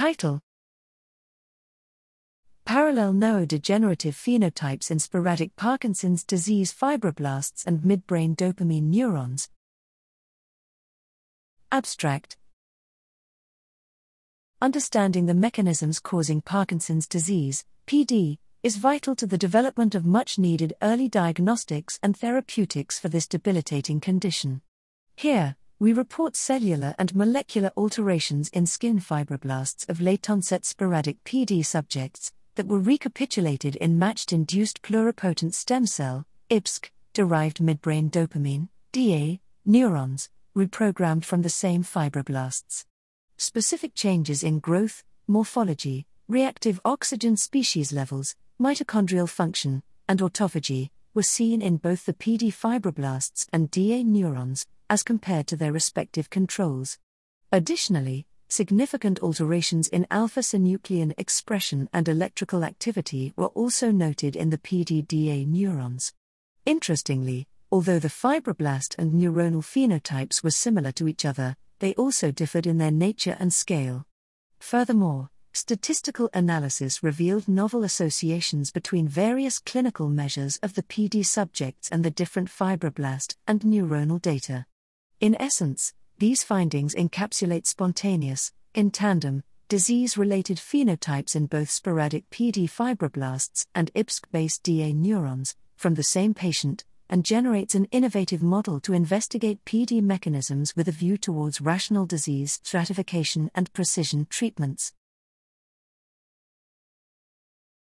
Title Parallel neurodegenerative phenotypes in sporadic Parkinson's disease fibroblasts and midbrain dopamine neurons. Abstract Understanding the mechanisms causing Parkinson's disease, PD, is vital to the development of much needed early diagnostics and therapeutics for this debilitating condition. Here, we report cellular and molecular alterations in skin fibroblasts of late onset sporadic PD subjects that were recapitulated in matched induced pluripotent stem cell IPSC, derived midbrain dopamine DA neurons, reprogrammed from the same fibroblasts. Specific changes in growth, morphology, reactive oxygen species levels, mitochondrial function, and autophagy were seen in both the PD fibroblasts and DA neurons, as compared to their respective controls. Additionally, significant alterations in alpha synuclein expression and electrical activity were also noted in the PDDA neurons. Interestingly, although the fibroblast and neuronal phenotypes were similar to each other, they also differed in their nature and scale. Furthermore, statistical analysis revealed novel associations between various clinical measures of the PD subjects and the different fibroblast and neuronal data. In essence, these findings encapsulate spontaneous, in tandem, disease related phenotypes in both sporadic PD fibroblasts and IPSC based DA neurons from the same patient, and generates an innovative model to investigate PD mechanisms with a view towards rational disease stratification and precision treatments.